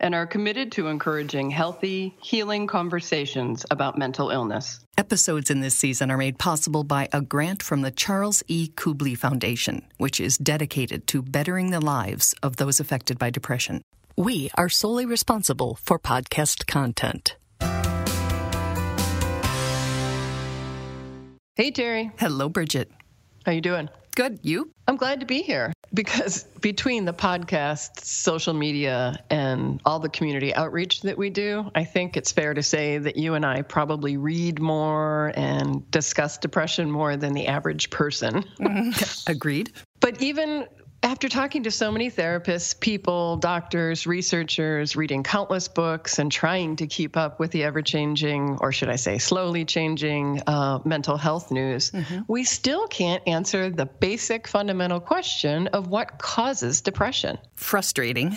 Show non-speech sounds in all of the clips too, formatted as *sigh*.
and are committed to encouraging healthy, healing conversations about mental illness. Episodes in this season are made possible by a grant from the Charles E. Kubly Foundation, which is dedicated to bettering the lives of those affected by depression. We are solely responsible for podcast content. Hey Terry. Hello, Bridget. How you doing? Good. You? I'm glad to be here because between the podcast, social media, and all the community outreach that we do, I think it's fair to say that you and I probably read more and discuss depression more than the average person. Mm-hmm. *laughs* Agreed. But even after talking to so many therapists, people, doctors, researchers, reading countless books, and trying to keep up with the ever changing, or should I say, slowly changing uh, mental health news, mm-hmm. we still can't answer the basic fundamental question of what causes depression. Frustrating.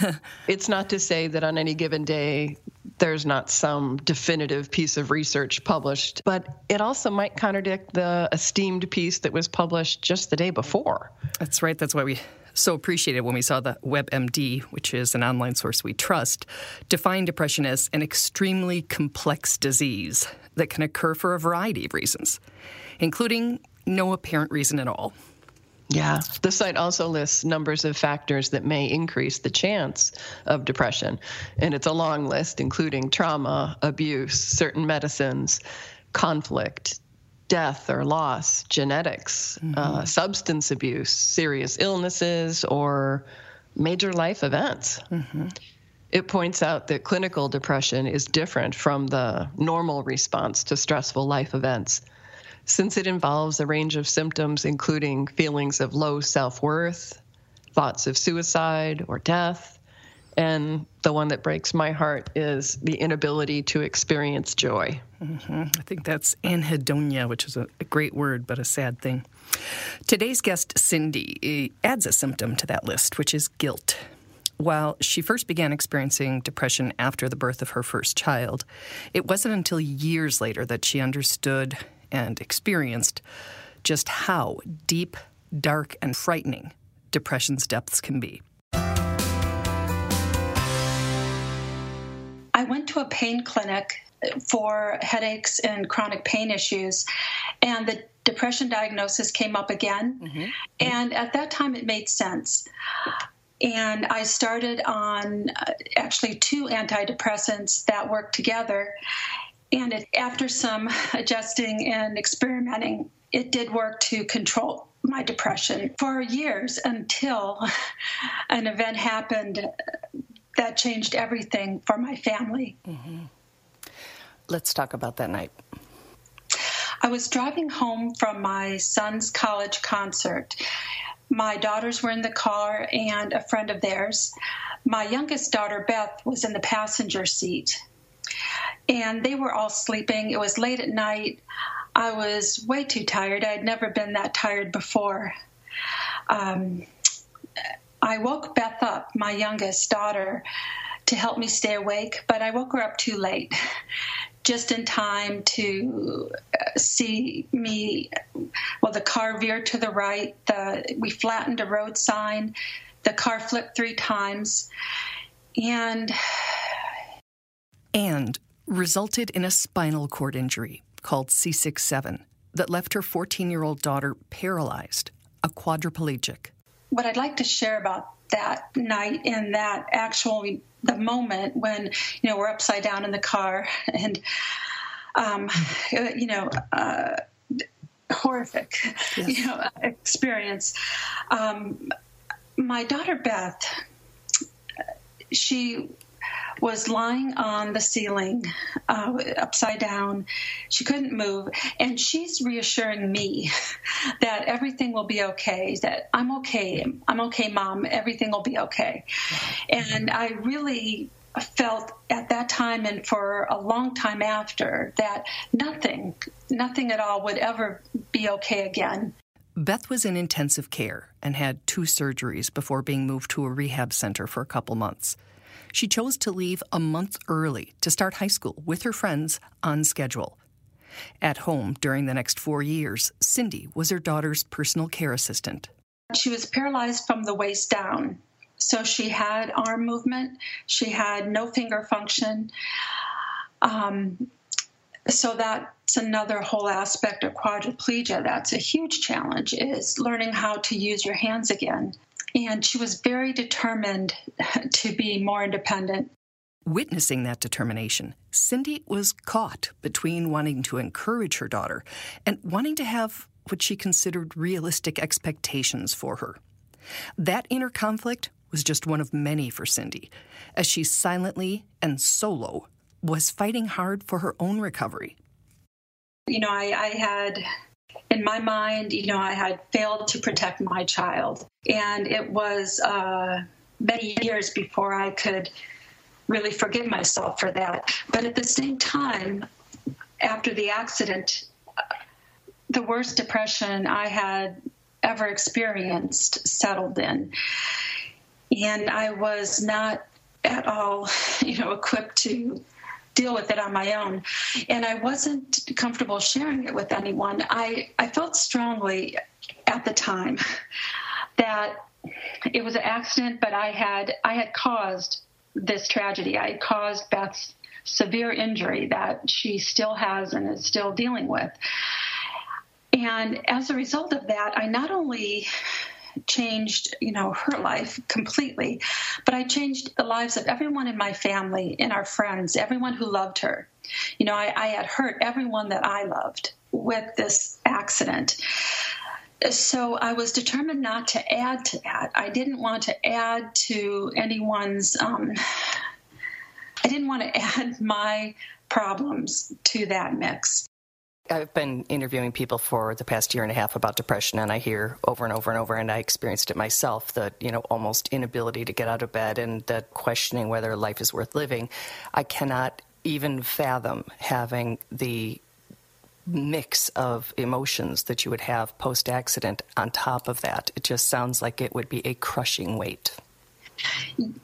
*laughs* it's not to say that on any given day, there's not some definitive piece of research published, but it also might contradict the esteemed piece that was published just the day before. That's right. That's why we so appreciated when we saw the WebMD, which is an online source we trust, define depression as an extremely complex disease that can occur for a variety of reasons, including no apparent reason at all. Yeah, the site also lists numbers of factors that may increase the chance of depression. And it's a long list, including trauma, abuse, certain medicines, conflict, death or loss, genetics, mm-hmm. uh, substance abuse, serious illnesses, or major life events. Mm-hmm. It points out that clinical depression is different from the normal response to stressful life events since it involves a range of symptoms, including feelings of low self worth, thoughts of suicide or death. And the one that breaks my heart is the inability to experience joy. Mm-hmm. I think that's anhedonia, which is a, a great word, but a sad thing. Today's guest, Cindy, adds a symptom to that list, which is guilt. While she first began experiencing depression after the birth of her first child, it wasn't until years later that she understood and experienced just how deep, dark, and frightening depression's depths can be. I went to a pain clinic for headaches and chronic pain issues, and the depression diagnosis came up again. Mm-hmm. And at that time, it made sense. And I started on uh, actually two antidepressants that work together. And it, after some adjusting and experimenting, it did work to control my depression for years until *laughs* an event happened that changed everything for my family. Mm-hmm. Let's talk about that night. I was driving home from my son's college concert. My daughters were in the car and a friend of theirs. My youngest daughter, Beth, was in the passenger seat and they were all sleeping. It was late at night. I was way too tired. I had never been that tired before. Um, I woke Beth up, my youngest daughter, to help me stay awake, but I woke her up too late, *laughs* just in time to uh, see me. Well, the car veered to the right. The we flattened a road sign. The car flipped three times, and and resulted in a spinal cord injury called C67 that left her 14 year old daughter paralyzed, a quadriplegic. What I'd like to share about that night and that actually the moment when you know we're upside down in the car *laughs* and um, you know uh, horrific yes. you know experience um, my daughter beth she was lying on the ceiling, uh, upside down. She couldn't move. And she's reassuring me *laughs* that everything will be okay, that I'm okay. I'm okay, mom. Everything will be okay. And I really felt at that time and for a long time after that nothing, nothing at all would ever be okay again. Beth was in intensive care and had two surgeries before being moved to a rehab center for a couple months. She chose to leave a month early to start high school with her friends on schedule. At home during the next four years, Cindy was her daughter's personal care assistant. She was paralyzed from the waist down. So she had arm movement, she had no finger function. Um, so that's another whole aspect of quadriplegia that's a huge challenge is learning how to use your hands again and she was very determined *laughs* to be more independent Witnessing that determination, Cindy was caught between wanting to encourage her daughter and wanting to have what she considered realistic expectations for her. That inner conflict was just one of many for Cindy, as she silently and solo was fighting hard for her own recovery. You know, I, I had in my mind, you know, I had failed to protect my child. And it was uh, many years before I could really forgive myself for that. But at the same time, after the accident, the worst depression I had ever experienced settled in. And I was not at all, *laughs* you know, equipped to deal with it on my own. And I wasn't comfortable sharing it with anyone. I, I felt strongly at the time that it was an accident, but I had I had caused this tragedy. I had caused Beth's severe injury that she still has and is still dealing with. And as a result of that, I not only changed, you know, her life completely, but I changed the lives of everyone in my family and our friends, everyone who loved her. You know, I, I had hurt everyone that I loved with this accident. So I was determined not to add to that. I didn't want to add to anyone's. Um, I didn't want to *laughs* add my problems to that mix. I've been interviewing people for the past year and a half about depression, and I hear over and over and over, and I experienced it myself the you know almost inability to get out of bed and the questioning whether life is worth living. I cannot even fathom having the mix of emotions that you would have post accident on top of that. It just sounds like it would be a crushing weight.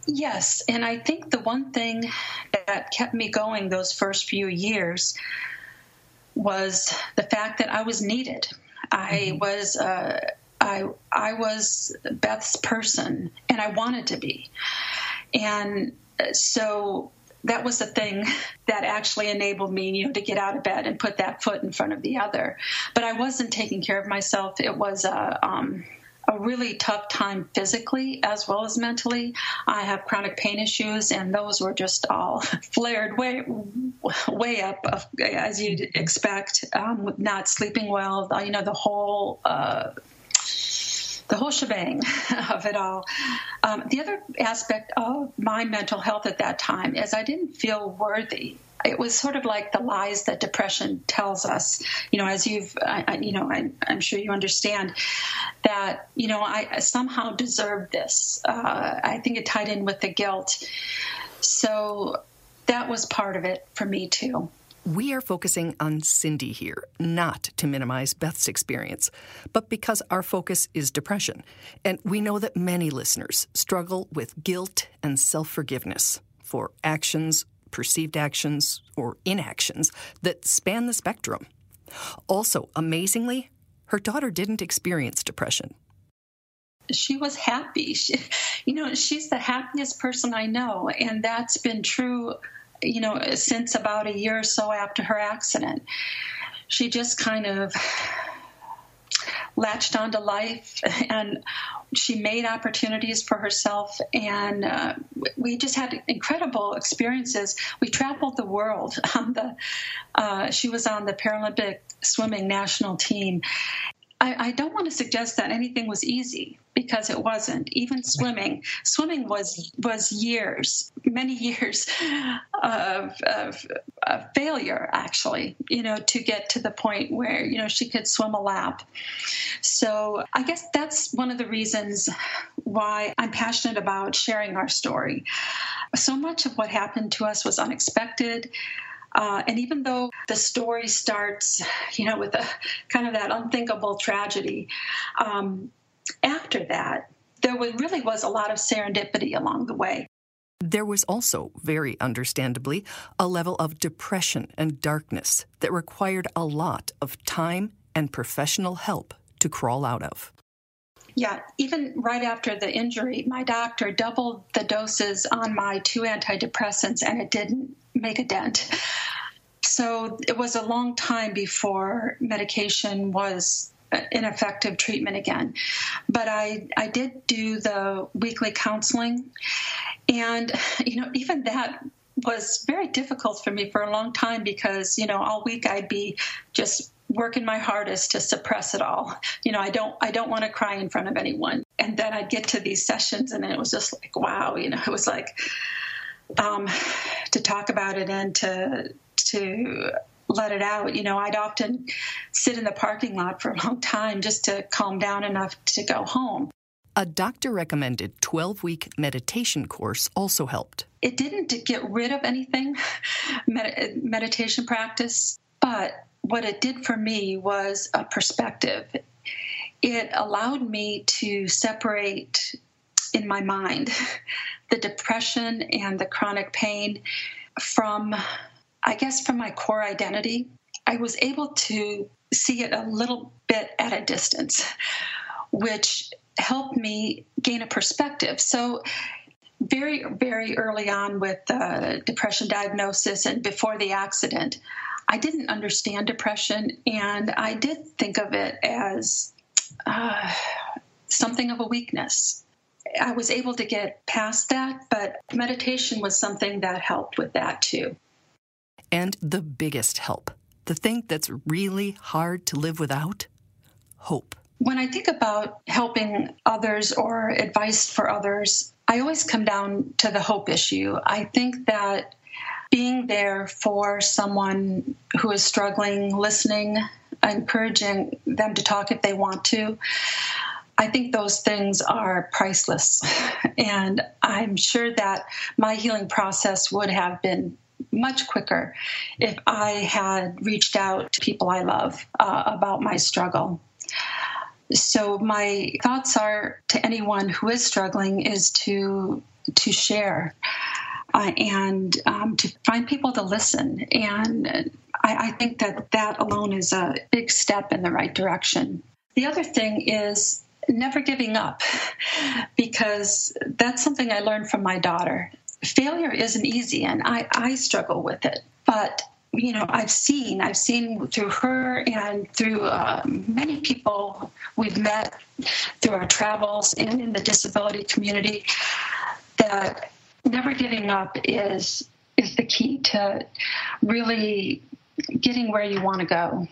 Yes, and I think the one thing that kept me going those first few years was the fact that I was needed. I mm-hmm. was uh, I I was Beth's person, and I wanted to be, and so that was the thing that actually enabled me, you know, to get out of bed and put that foot in front of the other. But I wasn't taking care of myself. It was a um, a really tough time physically as well as mentally. I have chronic pain issues, and those were just all *laughs* flared way, *laughs* way up, as you'd expect. Um, not sleeping well, you know, the whole. Uh, the whole shebang *laughs* of it all. Um, the other aspect of my mental health at that time is I didn't feel worthy it was sort of like the lies that depression tells us. You know, as you've, I, you know, I, am sure you understand that. You know, I somehow deserved this. Uh, I think it tied in with the guilt. So that was part of it for me too. We are focusing on Cindy here, not to minimize Beth's experience, but because our focus is depression. And we know that many listeners struggle with guilt and self forgiveness for actions perceived actions or inactions that span the spectrum. Also, amazingly, her daughter didn't experience depression. She was happy. She, you know, she's the happiest person I know, and that's been true, you know, since about a year or so after her accident. She just kind of latched onto life and she made opportunities for herself and uh, we just had incredible experiences we traveled the world *laughs* on the uh, she was on the paralympic swimming national team I, I don't want to suggest that anything was easy because it wasn't. Even swimming, swimming was was years, many *laughs* years of, of, of failure, actually. You know, to get to the point where you know she could swim a lap. So I guess that's one of the reasons why I'm passionate about sharing our story. So much of what happened to us was unexpected. Uh, and even though the story starts, you know, with a kind of that unthinkable tragedy, um, after that, there was, really was a lot of serendipity along the way. There was also, very understandably, a level of depression and darkness that required a lot of time and professional help to crawl out of. Yeah, even right after the injury, my doctor doubled the doses on my two antidepressants and it didn't make a dent. So it was a long time before medication was an effective treatment again. But I, I did do the weekly counseling. And, you know, even that was very difficult for me for a long time because, you know, all week I'd be just working my hardest to suppress it all. You know, I don't I don't want to cry in front of anyone. And then I'd get to these sessions and it was just like, wow, you know, it was like um, to talk about it and to to let it out. You know, I'd often sit in the parking lot for a long time just to calm down enough to go home. A doctor recommended 12 week meditation course also helped. It didn't get rid of anything, *laughs* med- meditation practice, but what it did for me was a perspective. It allowed me to separate in my mind *laughs* the depression and the chronic pain from, I guess, from my core identity. I was able to see it a little bit at a distance, which helped me gain a perspective. So, very, very early on with the depression diagnosis and before the accident, I didn't understand depression, and I did think of it as uh, something of a weakness. I was able to get past that, but meditation was something that helped with that too. And the biggest help, the thing that's really hard to live without hope. When I think about helping others or advice for others, I always come down to the hope issue. I think that being there for someone who is struggling, listening, encouraging them to talk if they want to, I think those things are priceless. *laughs* And I'm sure that my healing process would have been much quicker if I had reached out to people I love uh, about my struggle. So my thoughts are to anyone who is struggling is to to share uh, and um, to find people to listen. And I, I think that that alone is a big step in the right direction. The other thing is never giving up *laughs* because that's something I learned from my daughter. Failure isn't easy, and I, I struggle with it. But you know, I've seen, I've seen through her and through uh, many people we've met through our travels and in the disability community that never giving up is is the key to really getting where you want to go.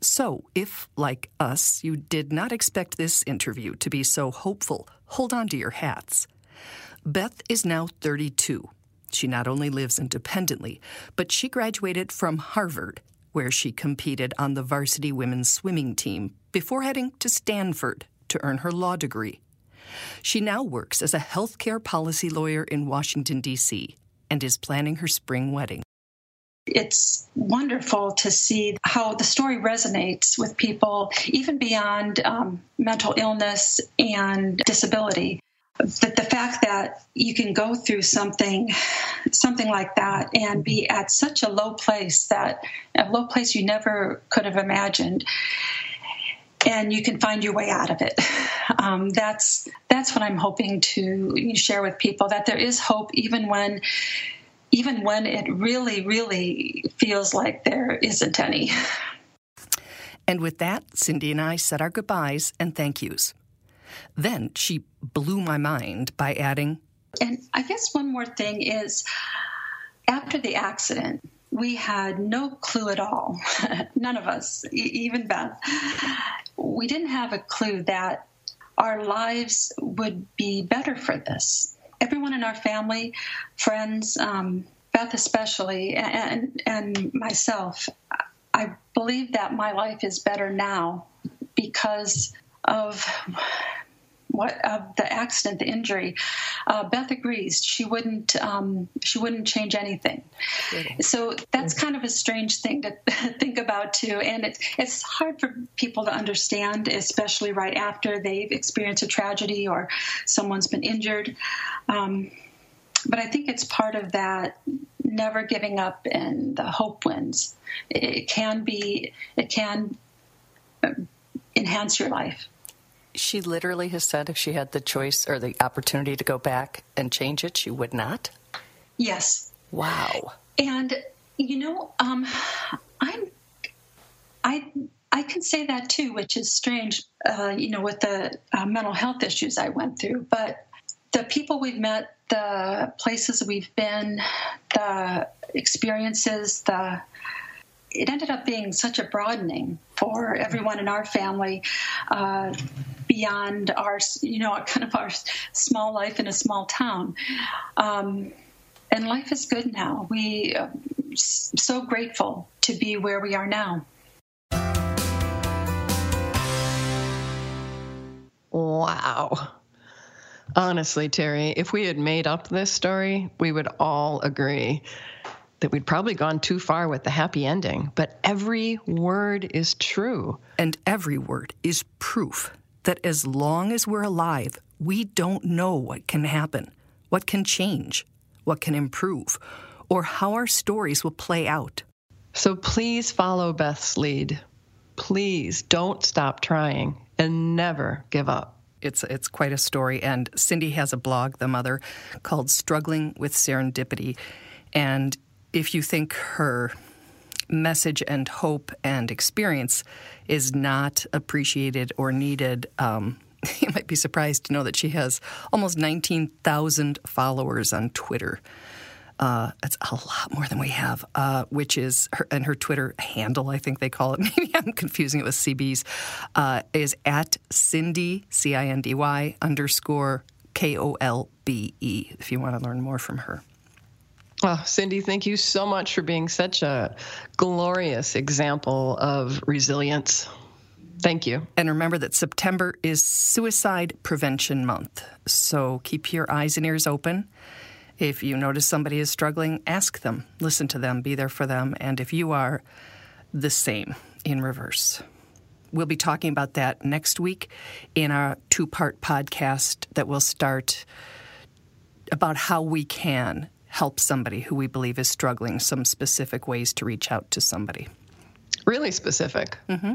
So, if, like us, you did not expect this interview to be so hopeful, hold on to your hats. Beth is now 32. She not only lives independently, but she graduated from Harvard, where she competed on the varsity women's swimming team before heading to Stanford to earn her law degree. She now works as a healthcare policy lawyer in Washington, D.C., and is planning her spring wedding. It's wonderful to see how the story resonates with people, even beyond um, mental illness and disability. That the fact that you can go through something, something like that, and be at such a low place that a low place you never could have imagined, and you can find your way out of it. Um, that's that's what I'm hoping to share with people that there is hope even when even when it really really feels like there isn't any. And with that, Cindy and I said our goodbyes and thank yous. Then she blew my mind by adding, and I guess one more thing is after the accident, we had no clue at all. *laughs* None of us, even Beth we didn't have a clue that our lives would be better for this. Everyone in our family, friends, um, Beth especially, and and myself, I believe that my life is better now because of what of the accident, the injury. Uh, Beth agrees she wouldn't um, she wouldn't change anything. So that's kind of a strange thing to *laughs* think about too, and it's it's hard for people to understand, especially right after they've experienced a tragedy or someone's been injured. Um, but I think it's part of that never giving up and the hope wins. It can be it can uh, enhance your life she literally has said if she had the choice or the opportunity to go back and change it, she would not? Yes. Wow. And, you know, um, I'm, I, I can say that too, which is strange, uh, you know, with the uh, mental health issues I went through. But the people we've met, the places we've been, the experiences, the it ended up being such a broadening for everyone in our family uh, beyond our, you know, *laughs* kind of our small life in a small town. Um, and life is good now. We are uh, so grateful to be where we are now. Wow. Honestly, Terry, if we had made up this story, we would all agree that we'd probably gone too far with the happy ending, but every word is true. And every word is proof that as long as we're alive, we don't know what can happen, what can change, what can improve, or how our stories will play out. So please follow Beth's lead. Please don't stop trying and never give up. It's it's quite a story and Cindy has a blog, the mother, called Struggling with Serendipity. And if you think her message and hope and experience is not appreciated or needed, um, *laughs* you might be surprised to know that she has almost 19,000 followers on Twitter. Uh, that's a lot more than we have, uh, which is her, and her Twitter handle, I think they call it. *laughs* Maybe I'm confusing it with CB's. Uh, is at Cindy C I N D Y underscore K O L B E. If you want to learn more from her. Oh, Cindy, thank you so much for being such a glorious example of resilience. Thank you. And remember that September is Suicide Prevention Month. So keep your eyes and ears open. If you notice somebody is struggling, ask them, listen to them, be there for them. And if you are, the same in reverse. We'll be talking about that next week in our two part podcast that will start about how we can help somebody who we believe is struggling, some specific ways to reach out to somebody. Really specific. Mm-hmm.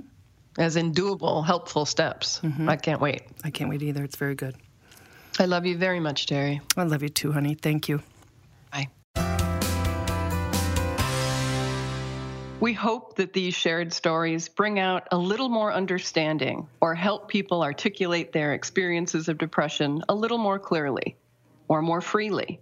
As in doable, helpful steps. Mm-hmm. I can't wait. I can't wait either. It's very good. I love you very much, Terry. I love you too, honey. Thank you. Bye. We hope that these shared stories bring out a little more understanding or help people articulate their experiences of depression a little more clearly or more freely.